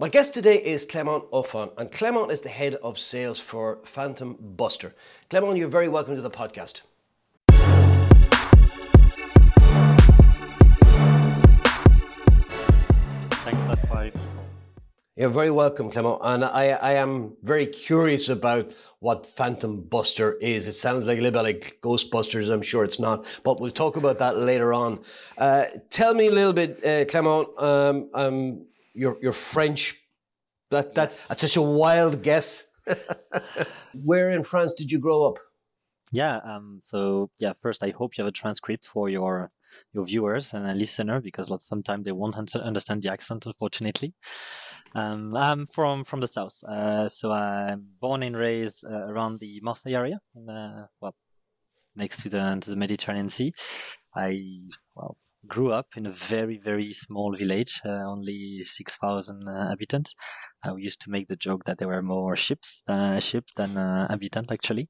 My guest today is Clement Offon, and Clement is the head of sales for Phantom Buster. Clement, you're very welcome to the podcast. Thanks lot for You're very welcome, Clement. And I, I am very curious about what Phantom Buster is. It sounds like a little bit like Ghostbusters. I'm sure it's not, but we'll talk about that later on. Uh, tell me a little bit, uh, Clement. Um, um, you're, you're French that, that that's such a wild guess. Where in France did you grow up? Yeah. Um, so yeah, first I hope you have a transcript for your your viewers and a listener because sometimes they won't understand the accent, unfortunately. Um, I'm from from the south, uh, so I'm born and raised uh, around the Marseille area, uh, well, next to the to the Mediterranean Sea. I well grew up in a very very small village, uh, only six thousand uh, inhabitants. Uh, we used to make the joke that there were more ships uh, ships than uh, inhabitants actually.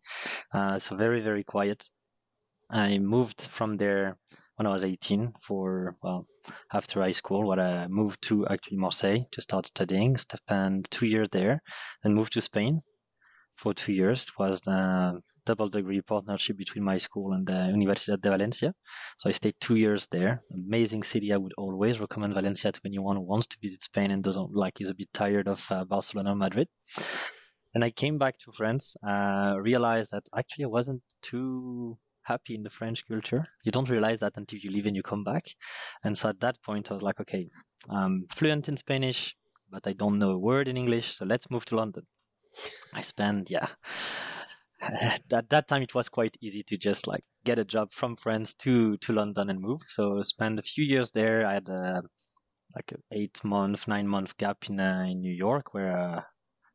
Uh, so very very quiet. I moved from there when I was 18 for well after high school. What I moved to actually Marseille to start studying. Spent two years there, then moved to Spain for two years. It was the double degree partnership between my school and the Universidad de Valencia. So I stayed two years there. Amazing city. I would always recommend Valencia to anyone who wants to visit Spain and doesn't like is a bit tired of uh, Barcelona or Madrid. And I came back to France, uh, realized that actually I wasn't too happy in the French culture. You don't realize that until you leave and you come back. And so at that point, I was like, okay, I'm fluent in Spanish, but I don't know a word in English. So let's move to London. I spent, yeah, at that time it was quite easy to just like get a job from France to to London and move. So spent a few years there. I had a like an eight month, nine month gap in uh, in New York where uh,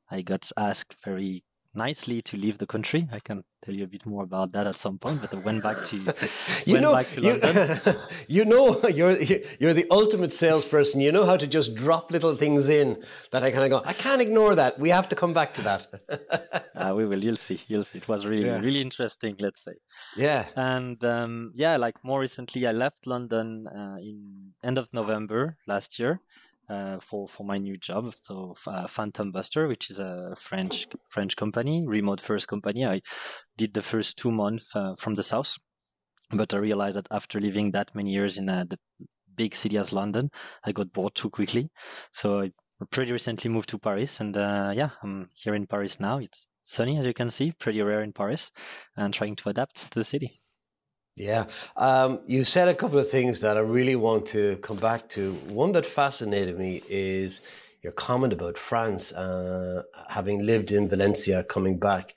I got asked very nicely to leave the country. I can tell you a bit more about that at some point. But I went back to you went know, back to London. You, you know, you're you're the ultimate salesperson. You know how to just drop little things in that I kind of go. I can't ignore that. We have to come back to that. uh, we will. You'll see. You'll see. It was really yeah. really interesting. Let's say. Yeah. And um, yeah, like more recently, I left London uh, in end of November last year uh, for for my new job. So uh, Phantom Buster, which is a French French company, remote first company. I did the first two months uh, from the south, but I realized that after living that many years in uh, the big city as London, I got bored too quickly. So I pretty recently moved to Paris, and uh, yeah, I'm here in Paris now. It's sunny, as you can see, pretty rare in Paris, and trying to adapt to the city. Yeah. Um, you said a couple of things that I really want to come back to. One that fascinated me is your comment about France, uh, having lived in Valencia, coming back,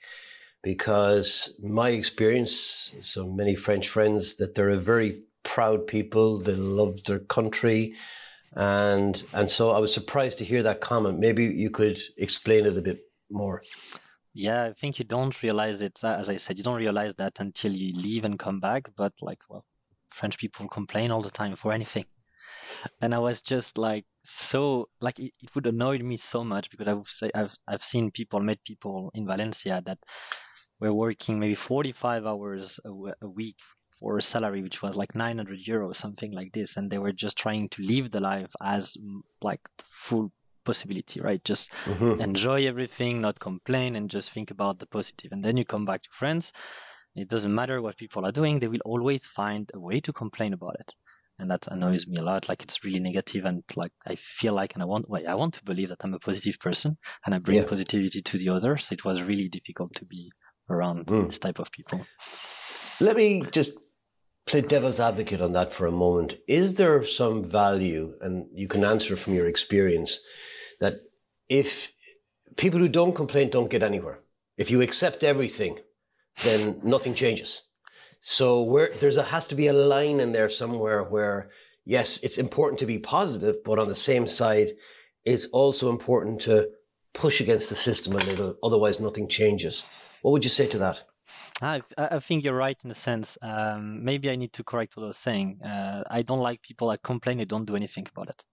because my experience, so many French friends, that they're a very proud people. They love their country. And, and so I was surprised to hear that comment. Maybe you could explain it a bit more. Yeah, I think you don't realize it. Uh, as I said, you don't realize that until you leave and come back. But like, well, French people complain all the time for anything. And I was just like, so like it, it would annoy me so much because I would say I've I've seen people, met people in Valencia that were working maybe 45 hours a, a week for a salary which was like 900 euros, something like this, and they were just trying to live the life as like full possibility, right? Just mm-hmm. enjoy everything, not complain, and just think about the positive. And then you come back to France. It doesn't matter what people are doing; they will always find a way to complain about it, and that annoys me a lot. Like it's really negative, and like I feel like, and I want, well, I want to believe that I'm a positive person, and I bring yeah. positivity to the others. It was really difficult to be around mm. this type of people. Let me just play devil's advocate on that for a moment. Is there some value, and you can answer from your experience, that if people who don't complain don't get anywhere, if you accept everything, then nothing changes. So where there's a has to be a line in there somewhere where yes, it's important to be positive, but on the same side, it's also important to push against the system a little. Otherwise, nothing changes. What would you say to that? I, I think you're right in a sense. Um, maybe I need to correct what I was saying. Uh, I don't like people that complain and don't do anything about it.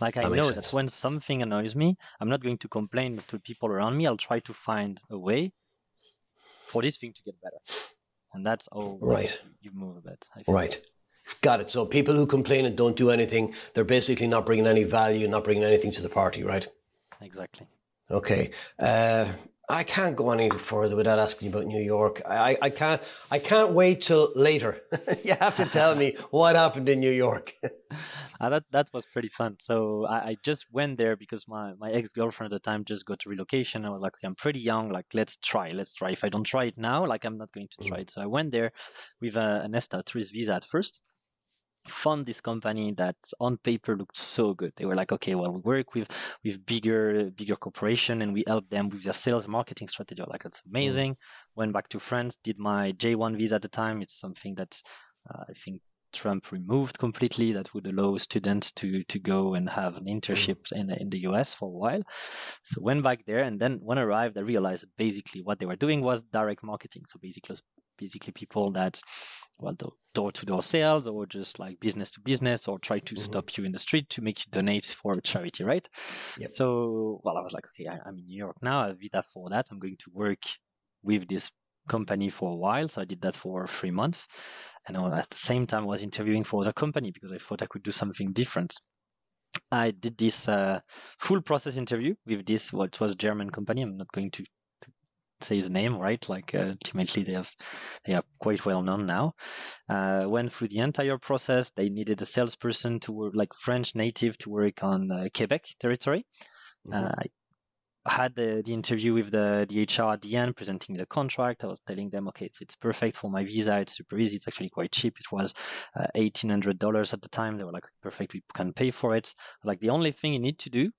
Like I that know that when something annoys me, I'm not going to complain to people around me. I'll try to find a way for this thing to get better. And that's how right. you move a bit. Right. Got it. So people who complain and don't do anything, they're basically not bringing any value, not bringing anything to the party, right? exactly. Okay. Uh, I can't go any further without asking you about New York. I, I can't. I can't wait till later. you have to tell me what happened in New York. uh, that that was pretty fun. So I, I, just went there because my, my ex girlfriend at the time just got relocation. I was like, okay, I'm pretty young. Like, let's try. Let's try. If I don't try it now, like, I'm not going to try mm. it. So I went there with a, an ESTA tourist visa at first fund this company that on paper looked so good. They were like, okay, well, we work with with bigger bigger corporation and we help them with their sales marketing strategy. Like that's mm. amazing. Mm. Went back to France, did my J1 visa at the time. It's something that uh, I think Trump removed completely. That would allow students to to go and have an mm. internship mm. in in the US for a while. So went back there, and then when I arrived, I realized that basically what they were doing was direct marketing. So basically, basically people that well door to door sales or just like business to business or try to mm-hmm. stop you in the street to make you donate for a charity right yep. so well i was like okay I, am in new york now i did that for that i'm going to work with this company for a while so i did that for three months and at the same time i was interviewing for the company because i thought i could do something different I did this uh, full process interview with this what was German company. I'm not going to say the name, right? Like uh, ultimately they have they are quite well known now. Uh, went through the entire process. They needed a salesperson to work like French native to work on uh, Quebec territory. Mm-hmm. Uh, I had the, the interview with the, the HR at the end, presenting the contract. I was telling them, okay, it's, it's perfect for my visa. It's super easy. It's actually quite cheap. It was uh, $1,800 at the time. They were like, perfect, we can pay for it. Like the only thing you need to do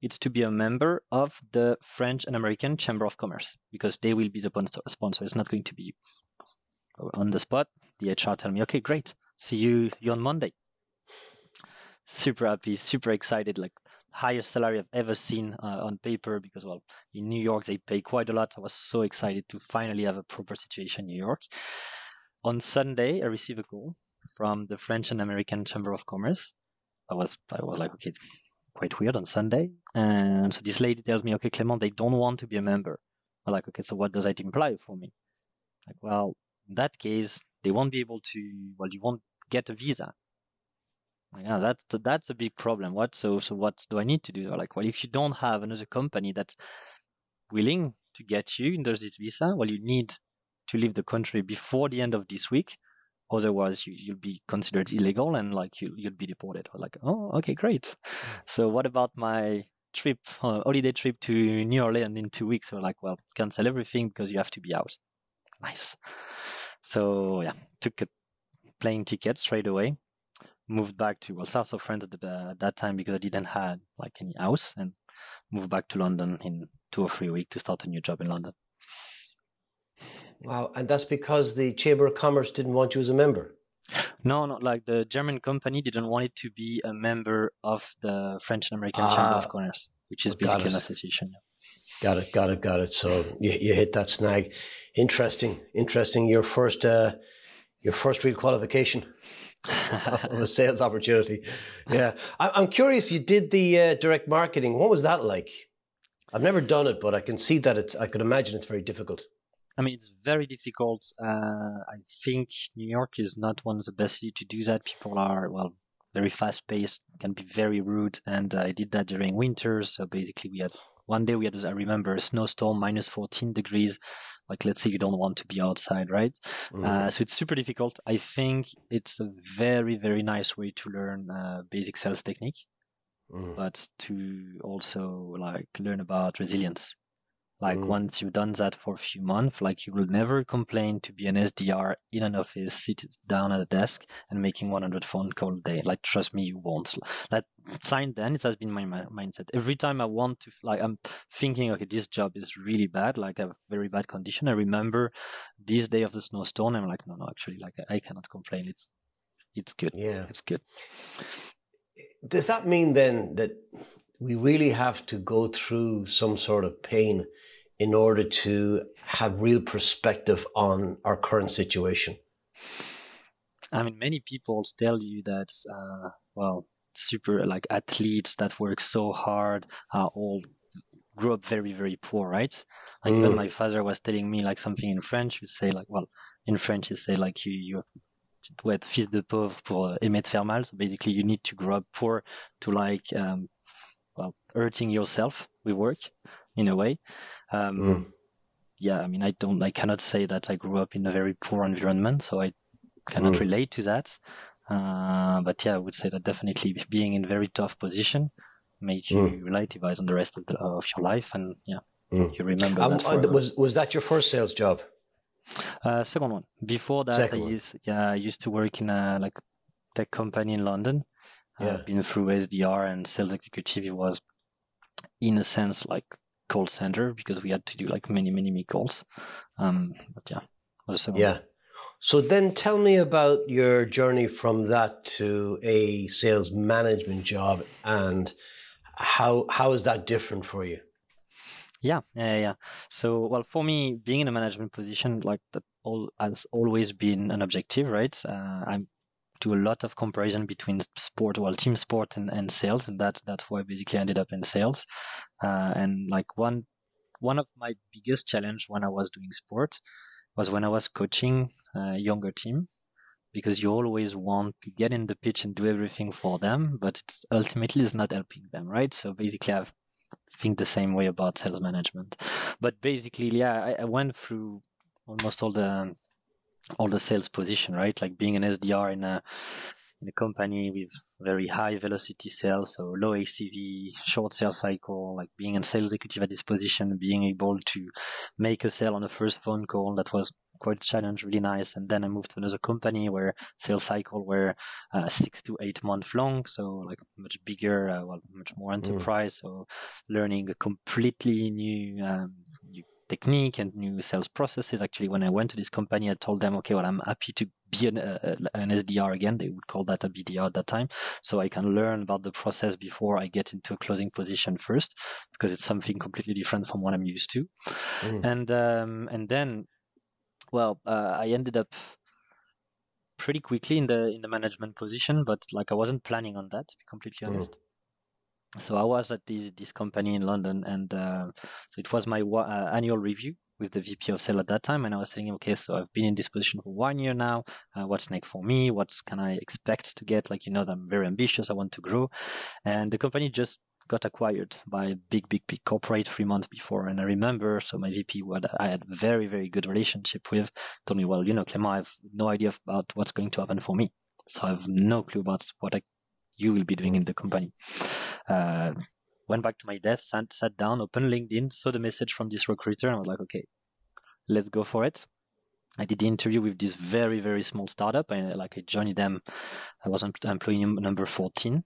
it's to be a member of the French and American Chamber of Commerce because they will be the sponsor. It's not going to be. On the spot, the HR tell me, okay, great. See you, you on Monday. Super happy, super excited, like highest salary I've ever seen uh, on paper because, well, in New York, they pay quite a lot. I was so excited to finally have a proper situation in New York. On Sunday, I received a call from the French and American Chamber of Commerce. I was, I was like, okay, quite weird on Sunday. And so this lady tells me, okay, Clement, they don't want to be a member. I'm like, okay, so what does that imply for me? Like, well, in that case, they won't be able to, well, you won't get a visa. Yeah, that's, that's a big problem. What, so, so what do I need to do? They're like, well, if you don't have another company that's willing to get you into this visa, well, you need to leave the country before the end of this week Otherwise, you, you'll be considered illegal and like you, you'll be deported. Like, oh, okay, great. Mm. So what about my trip, uh, holiday trip to New Orleans in two weeks? We're like, well, cancel everything because you have to be out. Nice. So yeah, took a plane ticket straight away. Moved back to well south of France at, the, at that time because I didn't have like any house, and moved back to London in two or three weeks to start a new job in London. Wow, and that's because the Chamber of Commerce didn't want you as a member. No, not like the German company didn't want it to be a member of the French and American ah, Chamber of Commerce, which is basically an association. Got it, got it, got it. So you, you hit that snag. Interesting, interesting. Your first, uh, your first real qualification of a sales opportunity. Yeah, I, am curious. You did the uh, direct marketing. What was that like? I've never done it, but I can see that it's. I could imagine it's very difficult. I mean, it's very difficult. Uh, I think New York is not one of the best cities to do that. People are, well, very fast paced, can be very rude. And I did that during winter. So basically, we had one day we had, I remember, a snowstorm, minus 14 degrees. Like, let's say you don't want to be outside, right? Mm. Uh, so it's super difficult. I think it's a very, very nice way to learn uh, basic sales technique, mm. but to also like learn about resilience like mm. once you've done that for a few months, like you will never complain to be an SDR in an office, seated down at a desk and making 100 phone call a day. Like trust me, you won't. That sign then it has been my, my mindset. Every time I want to, like I'm thinking, okay, this job is really bad. Like I have very bad condition. I remember this day of the snowstorm. I'm like, no, no, actually, like I, I cannot complain. It's it's good. Yeah, it's good. Does that mean then that we really have to go through some sort of pain in order to have real perspective on our current situation? I mean, many people tell you that, uh, well, super like athletes that work so hard are all grew up very, very poor, right? Like mm. even my father was telling me like something in French. You say like, well, in French, you say like you, you dois être fils de pauvre pour aimer te faire mal. So basically, you need to grow up poor to like um, well hurting yourself with work in a way. Um, mm. Yeah, I mean, I don't, I cannot say that I grew up in a very poor environment, so I cannot mm. relate to that. Uh, but yeah, I would say that definitely being in very tough position made you mm. relativize on the rest of, the, of your life, and yeah, mm. you remember um, that. Uh, was was that your first sales job? Uh, second one. Before that, second I used yeah I used to work in a like tech company in London. Yeah. I've been through SDR and sales executive. It was in a sense like call center because we had to do like many many many calls. Um, but yeah, yeah. So then tell me about your journey from that to a sales management job and how how is that different for you? Yeah, yeah, yeah. So, well, for me, being in a management position like that all has always been an objective, right? Uh, I do a lot of comparison between sport, well, team sport and, and sales, and that that's why I basically ended up in sales. Uh, and like one one of my biggest challenge when I was doing sport was when I was coaching a younger team because you always want to get in the pitch and do everything for them, but ultimately it's not helping them, right? So basically, I think the same way about sales management. But basically, yeah, I, I went through almost all the all the sales position, right? Like being an SDR in a in a company with very high velocity sales, so low ACV, short sales cycle, like being a sales executive at this position, being able to make a sale on the first phone call, that was quite a challenge, really nice. And then I moved to another company where sales cycle were uh, six to eight months long, so like much bigger, uh, well, much more mm. enterprise. Mm. So learning a completely new, um, new technique and new sales processes. Actually, when I went to this company, I told them, okay, well, I'm happy to be an, uh, an SDR again. They would call that a BDR at that time. So I can learn about the process before I get into a closing position first, because it's something completely different from what I'm used to. Mm. And, um, and then, well, uh, I ended up pretty quickly in the, in the management position, but like I wasn't planning on that, to be completely mm. honest. So I was at the, this company in London, and uh, so it was my uh, annual review with the VP of sale at that time, and I was telling him, okay, so I've been in this position for one year now. Uh, what's next for me? What can I expect to get? Like you know, I'm very ambitious. I want to grow, and the company just got acquired by a big, big, big corporate three months before. And I remember, so my VP, what I had very, very good relationship with, told me, well, you know, Clement, I have no idea about what's going to happen for me. So I have no clue about what I, you will be doing in the company. Uh, went back to my desk, sat, sat down, opened LinkedIn, saw the message from this recruiter, and I was like, okay, let's go for it. I did the interview with this very, very small startup. I like I joined them. I was employee number 14.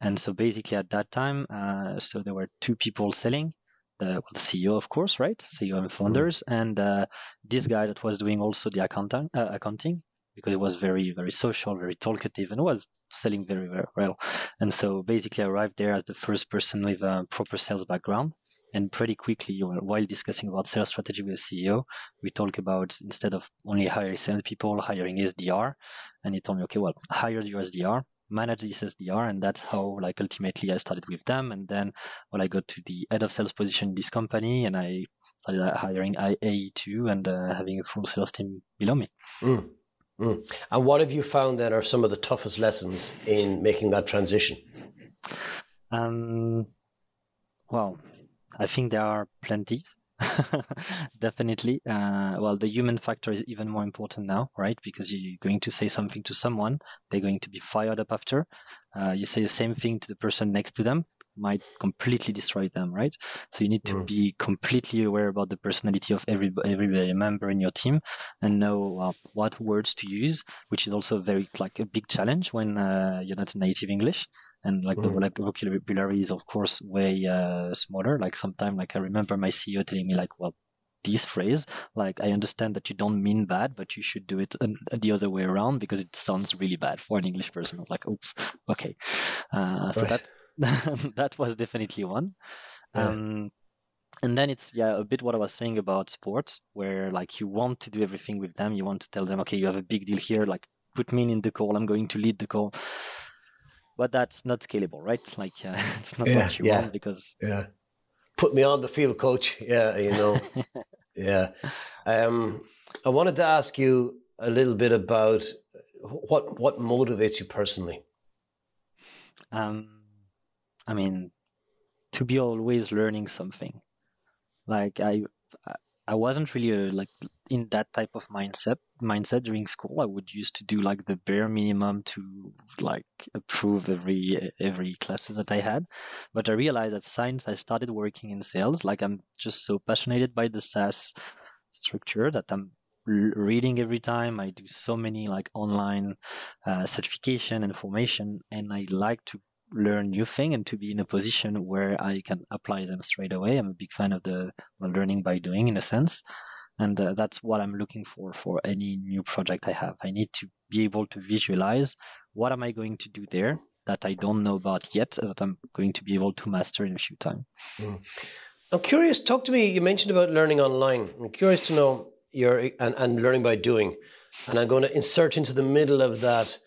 And so basically at that time, uh, so there were two people selling, the, well, the CEO, of course, right? CEO and founders. Mm. And uh, this guy that was doing also the accountant, uh, accounting because it was very, very social, very talkative, and was selling very, very well. And so basically, I arrived there as the first person with a proper sales background. And pretty quickly, while discussing about sales strategy with the CEO, we talk about instead of only hiring sales people hiring SDR. And he told me, okay, well, hire your SDR, manage this SDR, and that's how like ultimately I started with them. And then well, I got to the head of sales position in this company, and I started hiring AE2 and uh, having a full sales team below me. Mm. Mm. And what have you found then are some of the toughest lessons in making that transition? Um, well, I think there are plenty. Definitely. Uh, well, the human factor is even more important now, right? Because you're going to say something to someone, they're going to be fired up after. Uh, you say the same thing to the person next to them, might completely destroy them, right? So you need to mm. be completely aware about the personality of every every member in your team and know uh, what words to use, which is also very like a big challenge when uh, you're not native English. And like mm. the vocabulary is of course way uh, smaller. Like sometimes, like I remember my CEO telling me like, well, this phrase. Like, I understand that you don't mean bad, but you should do it the other way around because it sounds really bad for an English person. I'm like, oops, okay. Uh, so that that was definitely one. Yeah. Um, and then it's yeah a bit what I was saying about sports, where like you want to do everything with them. You want to tell them, okay, you have a big deal here. Like put me in the call. I'm going to lead the call. But that's not scalable, right? Like uh, it's not yeah, what you yeah. want because yeah. Put me on the field, coach. Yeah, you know. yeah. Um, I wanted to ask you a little bit about what what motivates you personally. Um, I mean, to be always learning something. Like I, I wasn't really a, like in that type of mindset mindset during school. I would used to do like the bare minimum to like approve every every classes that I had. But I realized that since I started working in sales, like I'm just so passionate by the SaaS structure that I'm reading every time. I do so many like online uh, certification and formation, and I like to learn new thing and to be in a position where I can apply them straight away. I'm a big fan of the well, learning by doing in a sense. And uh, that's what I'm looking for for any new project I have. I need to be able to visualize what am I going to do there that I don't know about yet that I'm going to be able to master in a few time. Mm. I'm curious, talk to me. You mentioned about learning online. I'm curious to know your and, and learning by doing. And I'm going to insert into the middle of that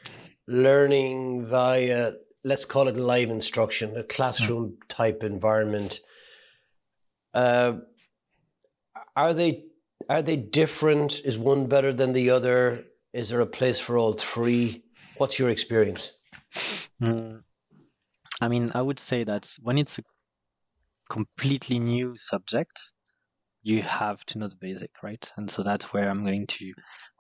learning via let's call it live instruction, a classroom type environment. Uh, are they are they different? Is one better than the other? Is there a place for all three? What's your experience? Mm, I mean, I would say that when it's a completely new subject, you have to know the basic, right? And so that's where I'm going to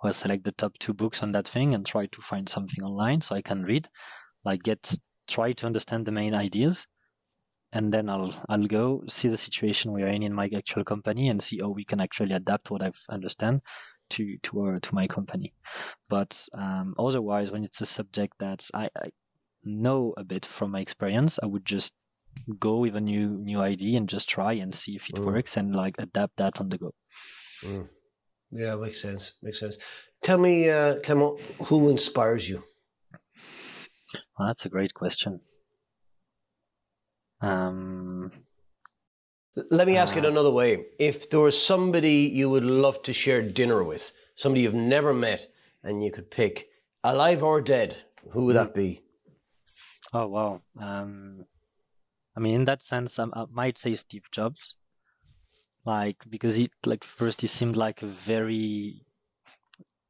well, select the top two books on that thing and try to find something online so I can read, like get try to understand the main ideas and then I'll I'll go see the situation we are in in my actual company and see how we can actually adapt what I understand to to our, to my company. But um, otherwise, when it's a subject that I, I, know a bit from my experience, I would just go with a new new idea and just try and see if it mm. works and like adapt that on the go. Mm. Yeah, makes sense. Makes sense. Tell me, uh, Clement, who inspires you? Well, that's a great question. Um, Let me ask uh, it another way. If there was somebody you would love to share dinner with, somebody you've never met, and you could pick alive or dead, who would that be? Oh, wow. Um, I mean, in that sense, I, I might say Steve Jobs. Like, because he, like, first he seemed like a very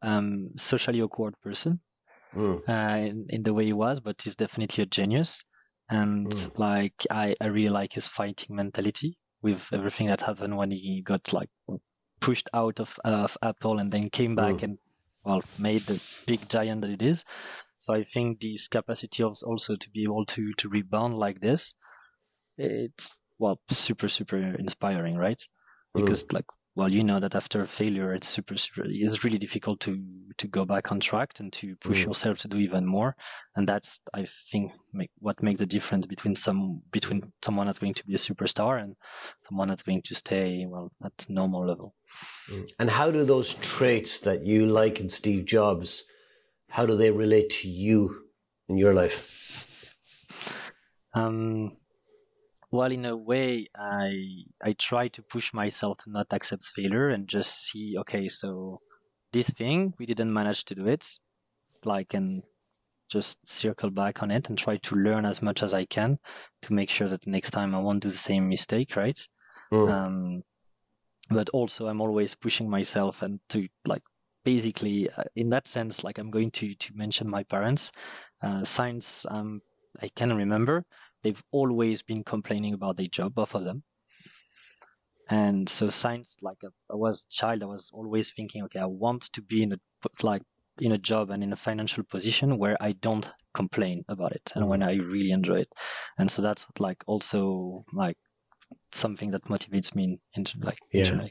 um, socially awkward person mm. uh, in, in, the way he was, but he's definitely a genius. And mm. like, I, I really like his fighting mentality with everything that happened when he got like pushed out of, uh, of Apple and then came back mm. and well made the big giant that it is. So I think this capacity of also to be able to to rebound like this, it's well super super inspiring, right? Mm. Because like well, you know that after a failure, it's super, super, it's really difficult to, to go back on track and to push mm. yourself to do even more. And that's, I think, make, what makes the difference between some, between someone that's going to be a superstar and someone that's going to stay, well, at normal level. Mm. And how do those traits that you like in Steve Jobs, how do they relate to you in your life? Um, well in a way i i try to push myself to not accept failure and just see okay so this thing we didn't manage to do it like and just circle back on it and try to learn as much as i can to make sure that next time i won't do the same mistake right mm. um, but also i'm always pushing myself and to like basically uh, in that sense like i'm going to to mention my parents uh, science um, i can remember they've always been complaining about their job, both of them. And so science, like uh, I was a child, I was always thinking, okay, I want to be in a like in a job and in a financial position where I don't complain about it and when. I really enjoy it. And so that's like also like something that motivates me in, in like yeah.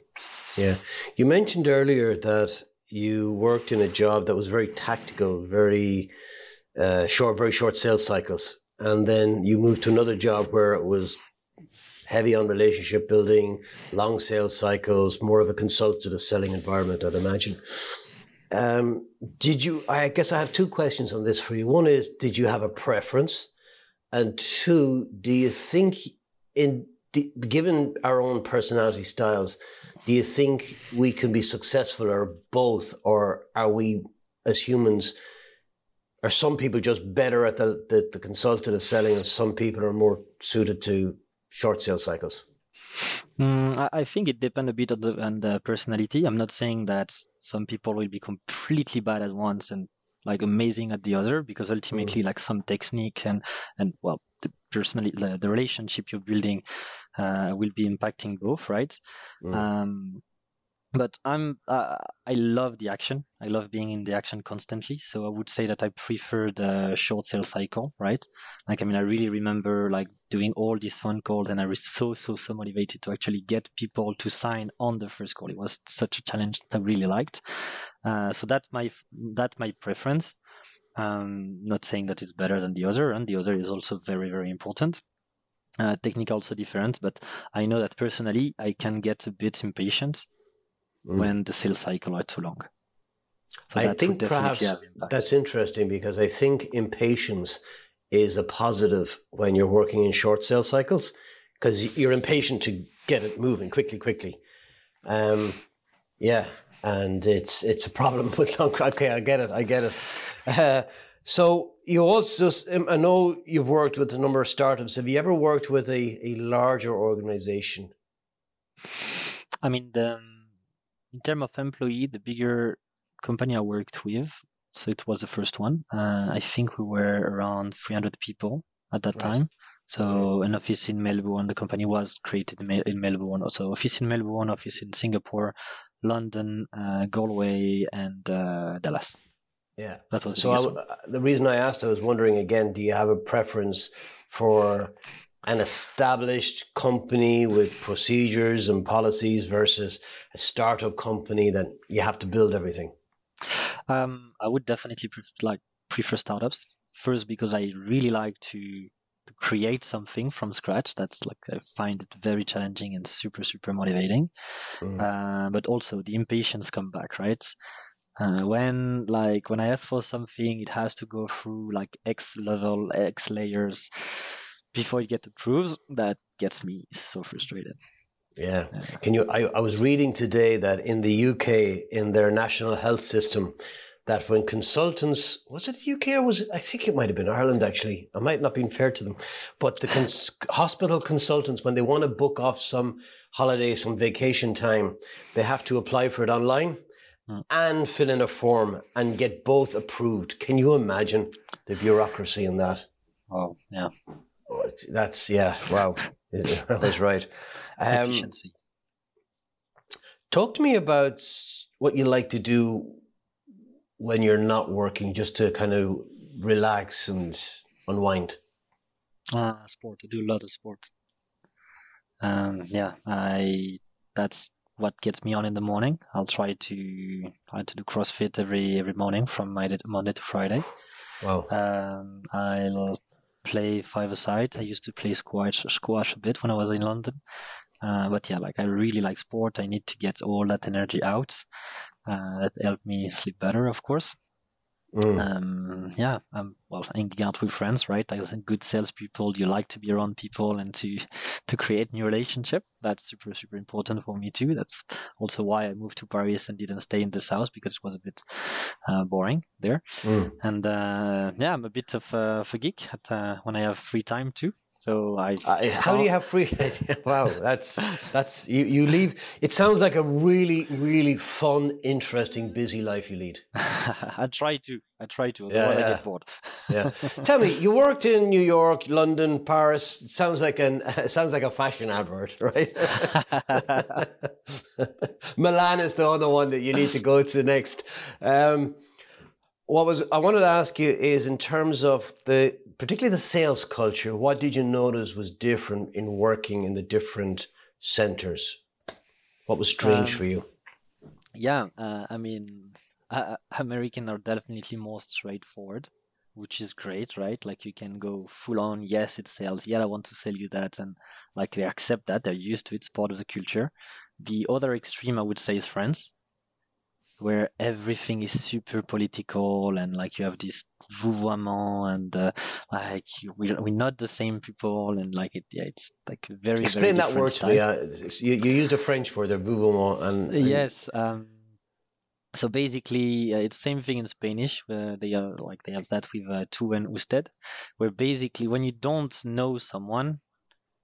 Yeah. You mentioned earlier that you worked in a job that was very tactical, very uh, short, very short sales cycles and then you moved to another job where it was heavy on relationship building, long sales cycles, more of a consultative selling environment, I'd imagine. Um, did you? I guess I have two questions on this for you. One is, did you have a preference? And two, do you think, in given our own personality styles, do you think we can be successful or both, or are we as humans? Are some people just better at the, the, the consultative selling and some people are more suited to short sales cycles? Mm, I think it depends a bit on the, on the personality. I'm not saying that some people will be completely bad at once and like amazing at the other because ultimately mm. like some technique and and well the personally the, the relationship you're building uh, will be impacting both, right? Mm. Um, but I'm uh, I love the action. I love being in the action constantly. So I would say that I prefer the short sales cycle, right? Like I mean, I really remember like doing all these phone calls, and I was so so so motivated to actually get people to sign on the first call. It was such a challenge that I really liked. Uh, so that my that my preference. Um, not saying that it's better than the other, and the other is also very very important. Uh, technique also different, but I know that personally I can get a bit impatient Mm. when the sales cycle are too long. So I think perhaps that's interesting because I think impatience is a positive when you're working in short sales cycles because you're impatient to get it moving quickly, quickly. Um, yeah, and it's it's a problem with long. Okay, I get it. I get it. Uh, so you also, um, I know you've worked with a number of startups. Have you ever worked with a, a larger organization? I mean, the, in terms of employee, the bigger company I worked with, so it was the first one. Uh, I think we were around 300 people at that Right. time. So an office in Melbourne. The company was created in Melbourne. Also office in Melbourne, office in Singapore, London, uh, Galway, and uh, Dallas. Yeah. That was So I, biggest w- one. uh, the reason I asked, I was wondering again, do you have a preference for an established company with procedures and policies versus a startup company that you have to build everything? Um, I would definitely pref- like prefer startups first because I really like to to create something from scratch. That's like I find it very challenging and super super motivating. Mm. Uh, but also the impatience come back, right? Uh, when like when I ask for something, it has to go through like X level, X layers before you get approved. That gets me so frustrated. Yeah. Can you? I, I was reading today that in the UK, in their national health system, that when consultants was it the UK or was it? I think it might have been Ireland. Actually, I might not been fair to them, but the cons- hospital consultants when they want to book off some holiday, some vacation time, they have to apply for it online. Mm. And fill in a form and get both approved. Can you imagine the bureaucracy in that? Oh yeah, That's yeah. Wow, was right. Um, efficiency. Talk to me about what you like to do when you're not working, just to kind of relax and unwind. Ah, sport. I do a lot of sport. Um, yeah, I that's what gets me on in the morning. I'll try to try to do CrossFit every every morning from Monday to, Monday to Friday. Wow. Um, I'll play five-a-side. I used to play squash squash a bit when I was in London. Uh, but yeah, like I really like sport. I need to get all that energy out. Uh, that helped me sleep better, of course. Mm. Um, yeah, um, well, hanging out with friends, right? I think good salespeople, you like to be around people and to to create new relationship. That's super super important for me too. That's also why I moved to Paris and didn't stay in the south because it was a bit uh, boring there. Mm. And uh, yeah, I'm a bit of a, of a geek at, uh, when I have free time too. So I how do you have free? wow, that's that's you. You leave. It sounds like a really, really fun, interesting, busy life you lead. I try to. I try to. Yeah, Otherwise, I get bored. Yeah. Tell me, you worked in New York, London, Paris. It sounds like an sounds like a fashion advert, right? Milan is the other one that you need to go to next. Um, what was I wanted to ask you is in terms of the particularly the sales culture, what did you notice was different in working in the different centers? What was strange Um, for you? Yeah, uh, I mean, uh, American are definitely more straightforward, which is great, right? Like you can go full on, yes, it sells. Yeah, I want to sell you that, and like they accept that, they're used to it, it's part of the culture. The other extreme, I would say, is France, where everything is super political and like you have this vouvoiement and uh, like you- we we're not the same people and like it, yeah, it's like very Explain very that word to me. Uh, you, you used a French word, the vouvoiement, and, and Yes. Um, so basically, uh, it's the same thing in Spanish. Where they are like they have that with uh, tu and usted, where basically when you don't know someone,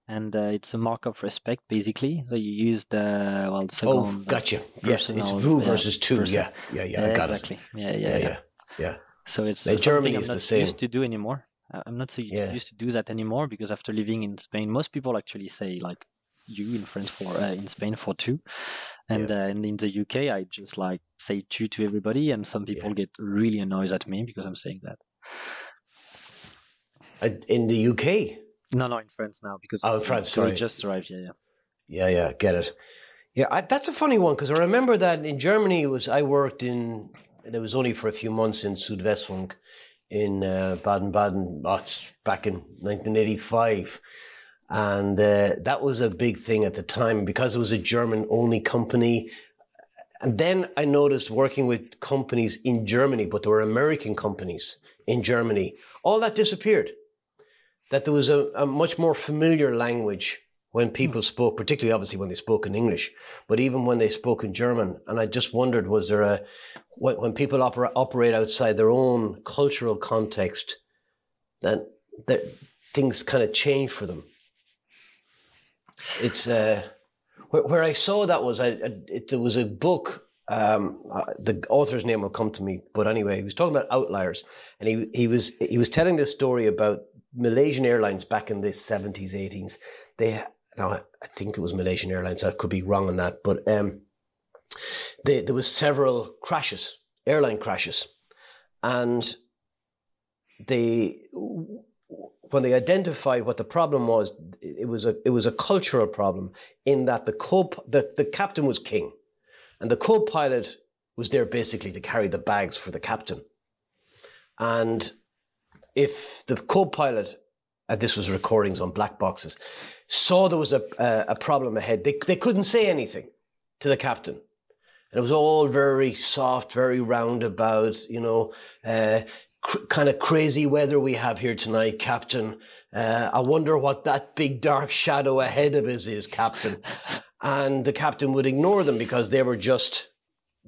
and uh, it's a mark of respect, basically. So you use the well, second. Oh, gotcha. Yes, it's vous yeah, versus tu. person. Yeah, yeah, yeah. I got exactly. Yeah, yeah, Yeah, yeah. yeah, yeah. So it's something Germany I'm is the not same. used to do anymore. I'm not so yeah. used to do that anymore because after living in Spain, most people actually say like you in France for uh, in Spain for two, and, yeah. uh, and in the UK I just like say two to everybody, and some people yeah. get really annoyed at me because I'm saying that. In the UK? No, no, in France now because oh, France, sorry, just arrived. Yeah, yeah, yeah, yeah. Get it. Yeah, I, that's a funny one because I remember that in Germany it was I worked in. It was only for a few months in Südwestfunk in uh, Baden-Baden, back in 1985 and uh, that was a big thing at the time because it was a German only company. And then I noticed working with companies in Germany, but there were American companies in Germany. All that disappeared. That there was a, a much more familiar language when people spoke, particularly obviously when they spoke in English, but even when they spoke in German. And I just wondered, was there a, when, when people oper- operate outside their own cultural context, that, that things kind of change for them? it's uh, where, where I saw that was I, it, there was a book. Um, uh, the author's name will come to me, but anyway, he was talking about outliers, and he he was he was telling this story about Malaysian Airlines back in the seventies, eighties. They now I think it was Malaysian Airlines. I could be wrong on that, but um, they, there was several crashes, airline crashes, and they when they identified what the problem was, it was a it was a cultural problem in that the co the, the captain was king, and the co-pilot was there basically to carry the bags for the captain. And if the co-pilot, and this was recordings on black boxes, saw there was a a, a problem ahead, they they couldn't say anything to the captain. And it was all very soft, very roundabout, you know. Uh, cr- kind of crazy weather we have here tonight, Captain. Uh, I wonder what that big dark shadow ahead of us is, Captain. and the captain would ignore them because they were just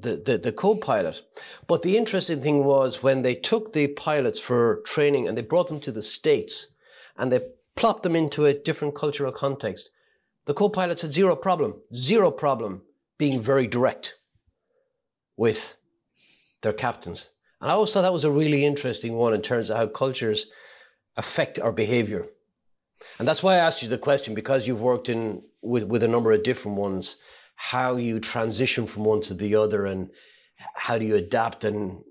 the, the, the co-pilot. But the interesting thing was when they took the pilots for training and they brought them to the States and they plopped them into a different cultural context, the co-pilots had zero problem, zero problem being very direct with their captains. And I always thought that was a really interesting one in terms of how cultures affect our behavior. And that's why I asked you the question because you've worked in with, with a number of different ones, how you transition from one to the other and how do you adapt and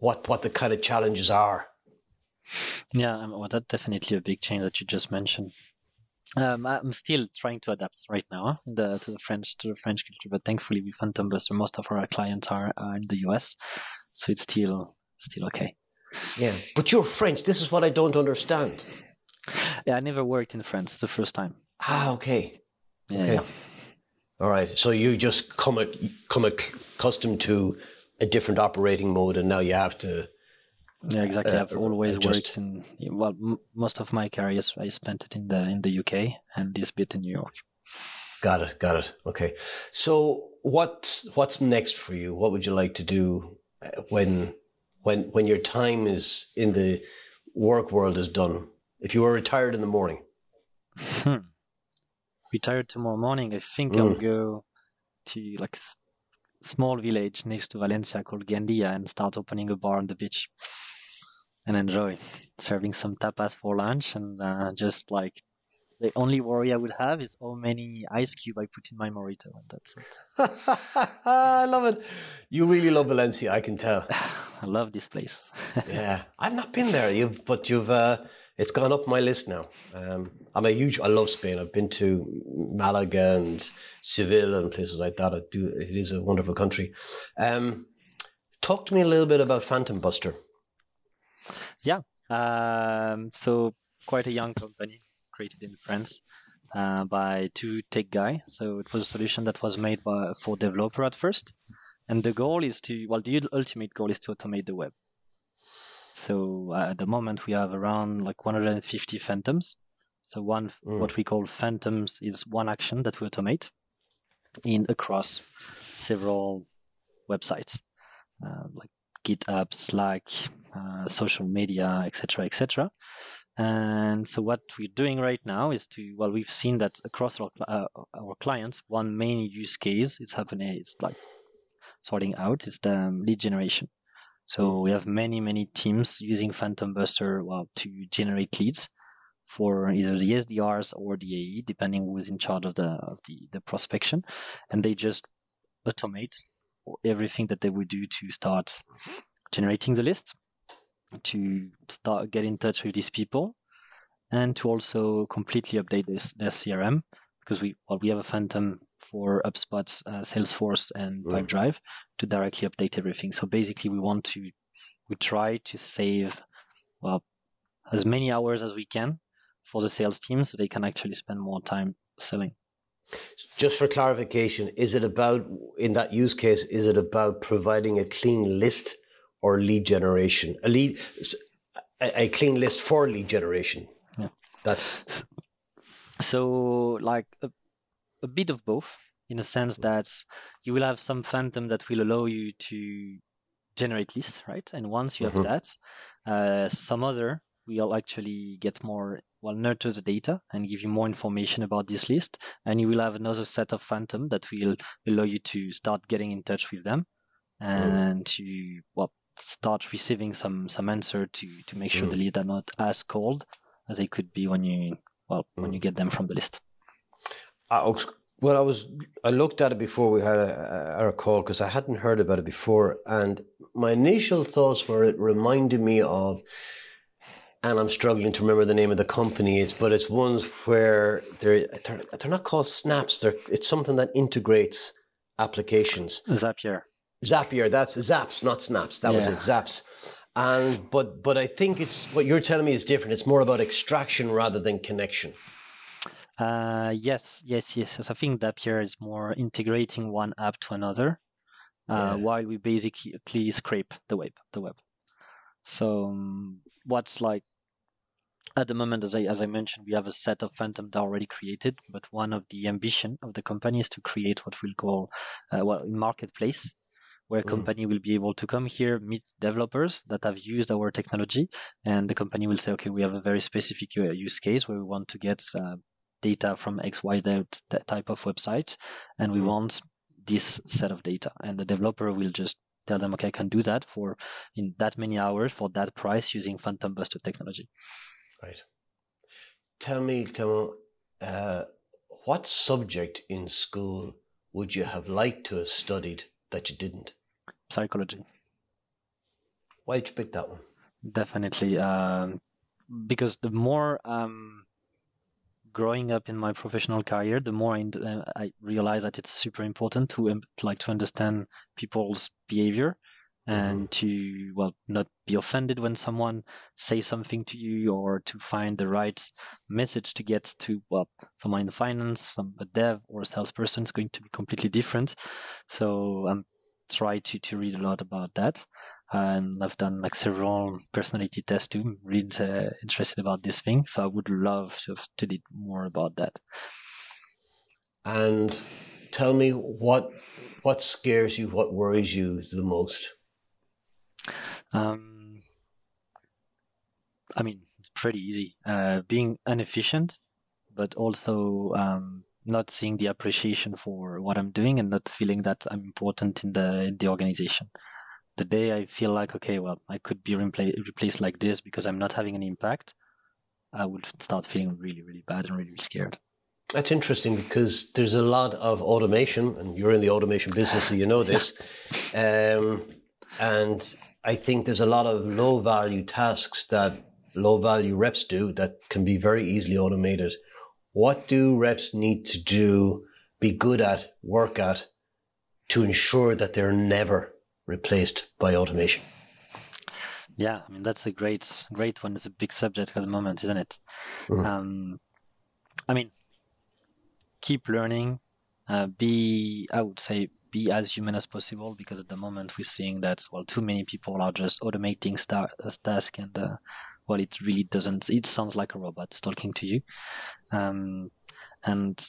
what what the kind of challenges are. Yeah, um, well, that's definitely a big change that you just mentioned. Um, I'm still trying to adapt right now the, to the French to the French culture, but thankfully with Phantom Buster, most of our clients are, are in the US, so it's still still okay. Yeah, but you're French. This is what I don't understand. Yeah, I never worked in France. the first time. Ah, okay. Yeah. Okay. yeah. All right. So you just come come accustomed to a different operating mode, and now you have to. Yeah, exactly. Uh, I've always adjust. worked in well, m- most of my career I spent it in the in the UK and this bit in New York. Got it. Got it. Okay. So what's what's next for you? What would you like to do when when when your time is in the work world is done if you were retired in the morning retired tomorrow morning i think mm. i'll go to like small village next to valencia called gandia and start opening a bar on the beach and enjoy serving some tapas for lunch and uh, just like the only worry I would have is how many ice cube I put in my mojito, and that's it. I love it. You really love Valencia, I can tell. I love this place. yeah, I've not been there. You've, but you've. Uh, it's gone up my list now. Um, I'm a huge. I love Spain. I've been to Malaga and Seville and places like that. I do. It is a wonderful country. Um, talk to me a little bit about Phantom Buster. Yeah. Um, so quite a young company created in France uh, by two tech guys. So it was a solution that was made by for developer at first, and the goal is to well, the ultimate goal is to automate the web. So uh, at the moment we have around like 150 phantoms. So one mm. what we call phantoms is one action that we automate in across several websites uh, like GitHub, Slack, uh, social media, etc., etc. And so what we're doing right now is to, well, we've seen that across our, uh, our clients, one main use case is happening, it's like sorting out is the lead generation. So we have many, many teams using Phantom Buster well, to generate leads for either the SDRs or the AE, depending who is in charge of the of the, the prospection, and they just automate everything that they would do to start generating the list, to start get in touch with these people, and to also completely update this their CRM because we well, we have a Phantom for HubSpot, uh, Salesforce, and mm. Pipedrive to directly update everything. So basically, we want to we try to save well as many hours as we can for the sales team so they can actually spend more time selling. Just for clarification, is it about, in that use case, is it about providing a clean list or lead generation? A lead, a, clean list for lead generation. Yeah. That's. So, like a, bit of both, in a sense that you will have some phantom that will allow you to generate lists, right? And once you have mm-hmm. that, uh, some other will actually get more well nurture the data and give you more information about this list and you will have another set of phantom that will allow you to start getting in touch with them mm. and mm. to well start receiving some some answer to to make sure mm. the lead are not as cold as they could be when you well mm. when you mm. get them from the list uh, well i was i looked at it before we had a, a call because i hadn't heard about it before and my initial thoughts were it reminded me of and I'm struggling to remember the name of the company. It's but it's ones where they're they're, they're not called snaps. They're it's something that integrates applications. Zapier. Zapier. That's Zaps, not snaps. That yeah. was it. Zaps. And but but I think it's what you're telling me is different. It's more about extraction rather than connection. Uh, yes, yes, yes, yes. I think Zapier is more integrating one app to another, uh, yeah. while we basically scrape the web. The web. So um, what's like at the moment, as I as I mentioned, we have a set of Phantom already created, but one of the ambition of the company is to create what we'll call uh, well marketplace, where a mm. company will be able to come here, meet developers that have used our technology, and the company will say, okay, we have a very specific uh, use case where we want to get uh, data from X, Y, Z type of website, and we mm. want this set of data, and the developer will just tell them, okay, I can do that for in that many hours for that price using Phantom Buster technology. Right. Tell me, tell uh, what subject in school would you have liked to have studied that you didn't? Psychology. Why did you pick that one? Definitely, um, because the more um, growing up in my professional career, the more I, uh, I realize that it's super important to, um, like to understand people's behavior and mm-hmm. to well not be offended when someone says something to you or to find the right message to get to well someone in finance some a dev or a salesperson is going to be completely different so i'm try to to read a lot about that and I've done like several personality tests too. I'm uh, interested about this thing, so I would love to study more about that. And tell me what what scares you, what worries you the most. Um, I mean, it's pretty easy. Uh, being inefficient, but also um, not seeing the appreciation for what I'm doing and not feeling that I'm important in the in the organization the day I feel like, okay, well, I could be repla- replaced like this because I'm not having an impact, I would start feeling really, really bad and really, really scared. That's interesting because there's a lot of automation, and you're in the automation business, so you know this. um, and I think there's a lot of low value tasks that low value reps do that can be very easily automated. What do reps need to do, be good at, work at to ensure that they're never replaced by automation. Yeah, I mean that's a great, great one. It's a big subject at the moment, isn't it? Mm. Um, I mean, keep learning. Uh, be, I would say, be as human as possible because at the moment we're seeing that well, too many people are just automating star- task and uh, well, it really doesn't. It sounds like a robot talking to you. Um, and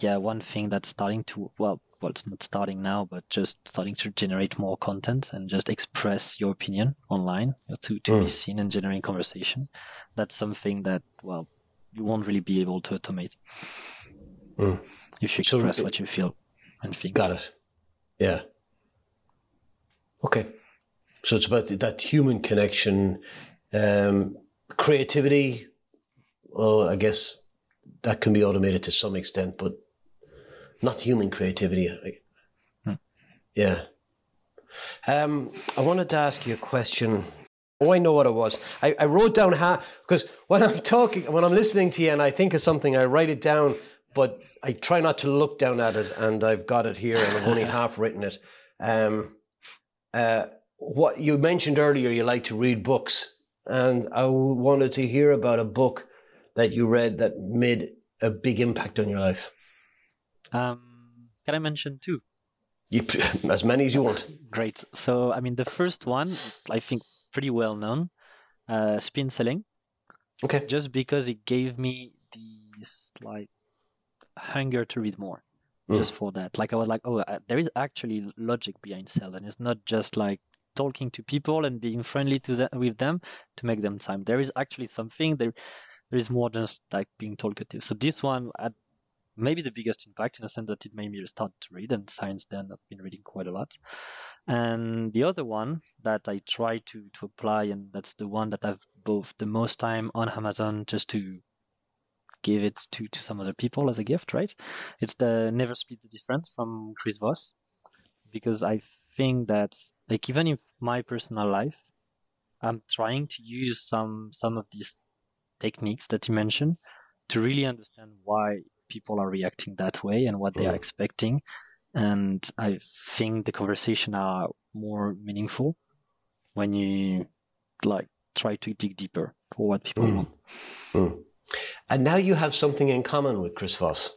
yeah, one thing that's starting to well, well, it's not starting now, but just starting to generate more content and just express your opinion online to, to mm. be seen and generate conversation. That's something that, well, you won't really be able to automate. Mm. You should express so, what you feel and think. Got it. Yeah. Okay. So it's about that human connection, um, creativity. Well, I guess that can be automated to some extent, but not human creativity. Hmm. Yeah. Um, I wanted to ask you a question. Oh, I know what it was. I, I wrote down how because when I'm talking, when I'm listening to you, and I think of something, I write it down, but I try not to look down at it. And I've got it here, and I've only half written it. Um, uh, what you mentioned earlier, you like to read books, and I wanted to hear about a book that you read that made a big impact on your life. Um, can I mention two? You, as many as you want. Great. So, I mean, the first one, I think, pretty well known, uh, spin selling. Okay. Just because it gave me this like hunger to read more. Mm. Just for that, like I was like, oh, uh, there is actually logic behind sales, and it's not just like talking to people and being friendly to them with them to make them time. There is actually something there. There is more just like being talkative. So this one had maybe the biggest impact in the sense that it made me start to read, and science then I've been reading quite a lot. And the other one that I try to to apply, and that's the one that I've both the most time on Amazon just to give it to to some other people as a gift, right? It's the Never Split the Difference from Chris Voss, because I think that like even in my personal life, I'm trying to use some some of these techniques that you mentioned to really understand why people are reacting that way and what they are mm. expecting. And I think the conversation are more meaningful when you like try to dig deeper for what people mm. want. Mm. And now you have something in common with Chris Voss.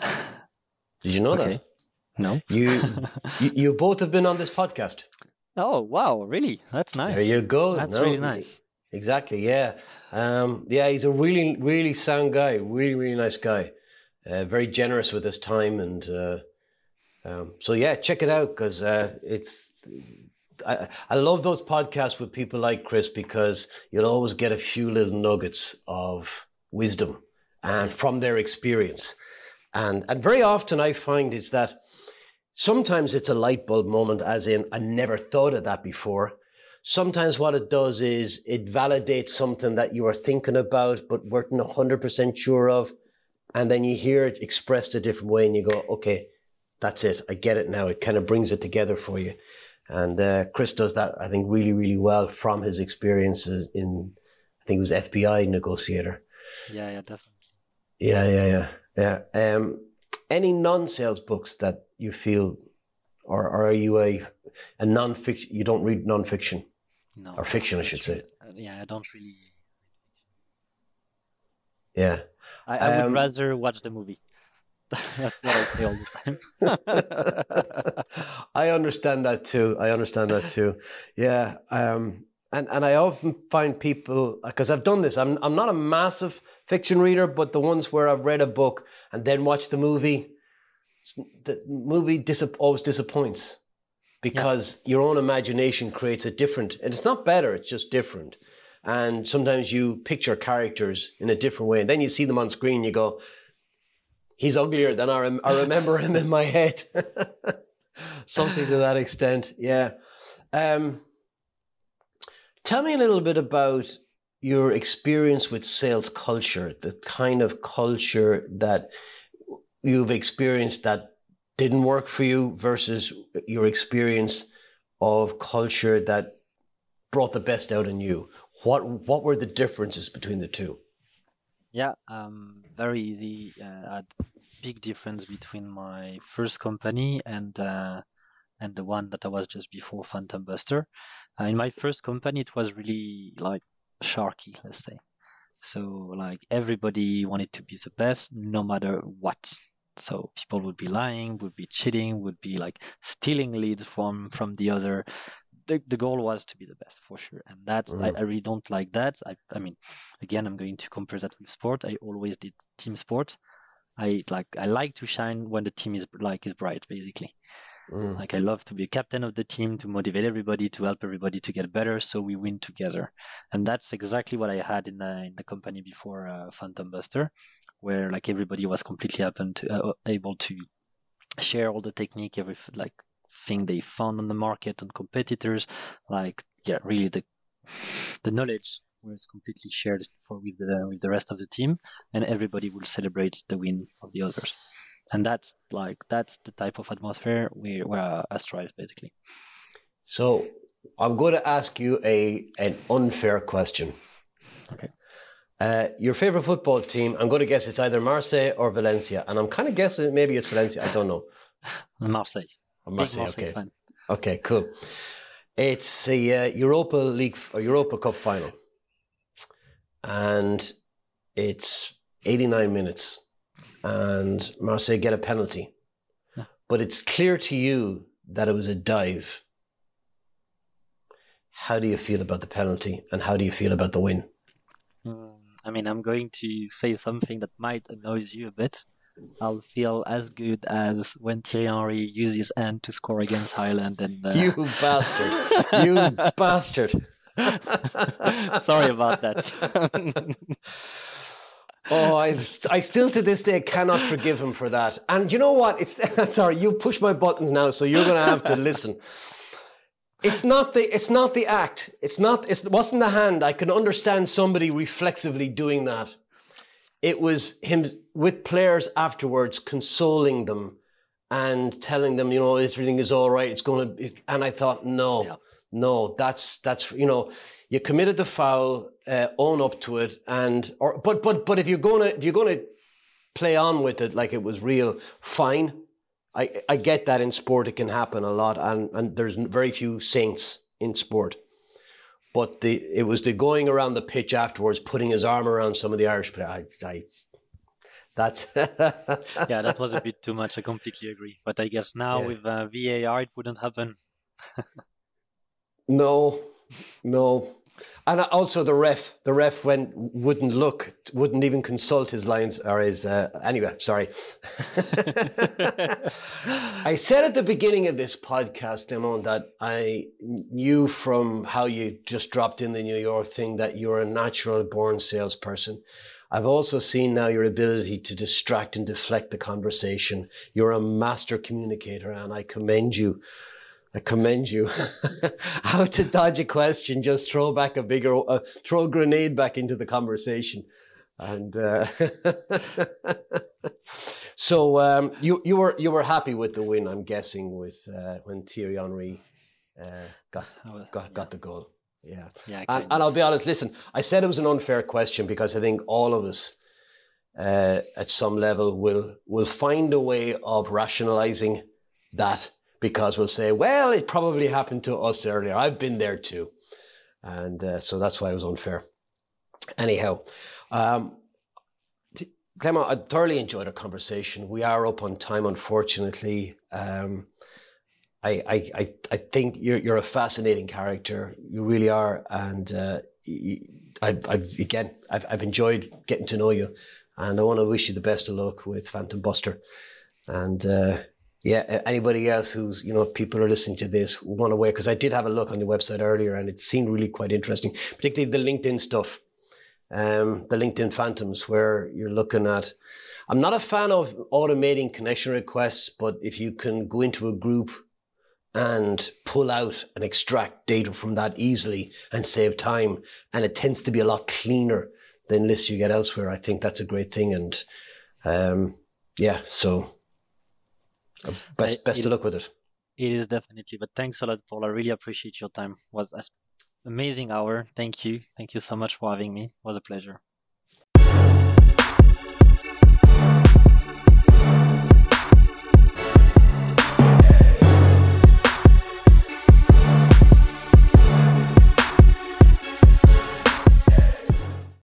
Did you know okay. that? No. You, you, you both have been on this podcast. Oh wow! Really? That's nice. There you go. That's no, really nice. Exactly. Yeah. Um, yeah. He's a really, really sound guy. Really, really nice guy. Uh, very generous with his time, and uh, um, so yeah, check it out because uh, it's. I, I love those podcasts with people like Chris because you'll always get a few little nuggets of wisdom and from their experience, and and very often I find is that sometimes it's a light bulb moment, as in I never thought of that before. Sometimes what it does is it validates something that you were thinking about but weren't hundred percent sure of and then you hear it expressed a different way and you go, okay, that's it. I get it now. It kind of brings it together for you. And uh, Chris does that, I think, really, really well from his experiences in, I think it was FBI negotiator. Yeah, yeah, definitely. Yeah, yeah, yeah, yeah. Um, any non-sales books that you feel, or, or are you a a non-fiction? You don't read non-fiction, no, or fiction, I should say. Uh, yeah, I don't really. Yeah, I, I would um, rather watch the movie. That's what I say all the time. I understand that too. I understand that too. Yeah. Um, and, and I often find people, because I've done this, I'm, I'm not a massive fiction reader, but the ones where I've read a book and then watched the movie, the movie dis- always disappoints because yeah. your own imagination creates a different, and it's not better, it's just different. And sometimes you picture characters in a different way. And then you see them on screen, you go, he's uglier than I, rem- I remember him in my head. Something to that extent. Yeah. Um, tell me a little bit about your experience with sales culture, the kind of culture that you've experienced that didn't work for you versus your experience of culture that brought the best out in you. What what were the differences between the two? Yeah, um, very easy. Uh, big difference between my first company and uh, and the one that I was just before Phantom Buster. Uh, in my first company, it was really like sharky, let's say. So like everybody wanted to be the best, no matter what. So people would be lying, would be cheating, would be like stealing leads from from the other the, the goal was to be the best for sure and that's mm. I, I, really don't like that I, I mean again i'm going to compare that with sport i always did team sport i like i like to shine when the team is like is bright basically mm. like i love to be captain of the team to motivate everybody to help everybody to get better so we win together and that's exactly what i had in the, in the company before uh, phantom buster where like everybody was completely to, uh, able to share all the technique every like thing they found on the market and competitors. Like, yeah, really the the knowledge was completely shared for with the with the rest of the team, and everybody will celebrate the win of the others. And that's like that's the type of atmosphere we where I strive basically. So I'm going to ask you a an unfair question. Okay. Uh, your favorite football team? I'm going to guess it's either Marseille or Valencia, and I'm kind of guessing maybe it's Valencia. I don't know. Marseille. Or Marseille. Marseille okay. fan. Okay. Cool. It's a uh, Europa League or Europa Cup final, and it's 89 minutes, and Marseille get a penalty, Yeah. but it's clear to you that it was a dive. How do you feel about the penalty, and how do you feel about the win? Mm, I mean, I'm going to say something that might annoy you a bit. I'll feel as good as when Thierry Henry used his hand to score against Ireland. And uh, You bastard! you bastard! sorry about that. Oh, I've, I still to this day cannot forgive him for that. And you know what? It's sorry, you push my buttons now, so you're going to have to listen. It's not the it's not the act. It's not it's, it wasn't the hand. I can understand somebody reflexively doing that. It was him with players afterwards consoling them and telling them, you know, everything is all right. It's going to. Be, and I thought, no, Yeah. no, that's that's you know, you committed the foul, uh, own up to it, and or but but but if you're gonna if you're gonna play on with it like it was real, fine. I I get that in sport it can happen a lot, and and there's very few saints in sport. But the it was the going around the pitch afterwards, putting his arm around some of the Irish players. I, I that's yeah, that was a bit too much. I completely agree. But I guess now Yeah. with uh, VAR, it wouldn't happen. No, no. And also the ref, the ref went wouldn't look, wouldn't even consult his lines or his. Uh, anyway, sorry. I said at the beginning of this podcast, Demon, that I knew from how you just dropped in the New York thing that you're a natural born salesperson. I've also seen now your ability to distract and deflect the conversation. You're a master communicator, and I commend you. I commend you. How to dodge a question? Just throw back a bigger, uh, throw a grenade back into the conversation, and uh, so um, you you were you were happy with the win. I'm guessing with uh, when Thierry Henry uh, got got got the goal. Yeah. yeah, And, and I'll be honest, listen, I said it was an unfair question because I think all of us uh, at some level will will find a way of rationalizing that because we'll say, well, it probably happened to us earlier. I've been there too. And uh, so that's why it was unfair. Anyhow, um, Clement, I thoroughly enjoyed our conversation. We are up on time, unfortunately. Um, I, I, I, I think you're, you're a fascinating character. You really are. And uh, I've, I've, again, I've, I've enjoyed getting to know you. And I want to wish you the best of luck with Phantom Buster. And uh, yeah, anybody else who's, you know, people are listening to this, want to wait, because I did have a look on the website earlier and it seemed really quite interesting, particularly the LinkedIn stuff, um, the LinkedIn Phantoms, where you're looking at. I'm not a fan of automating connection requests, but if you can go into a group and pull out and extract data from that easily and save time, and it tends to be a lot cleaner than lists you get elsewhere, I think that's a great thing. And um, yeah, so Uh, best I- best it- of luck with it. It is definitely. But thanks a lot, Paul. I really appreciate your time. It was an amazing hour. Thank you. Thank you so much for having me. It was a pleasure.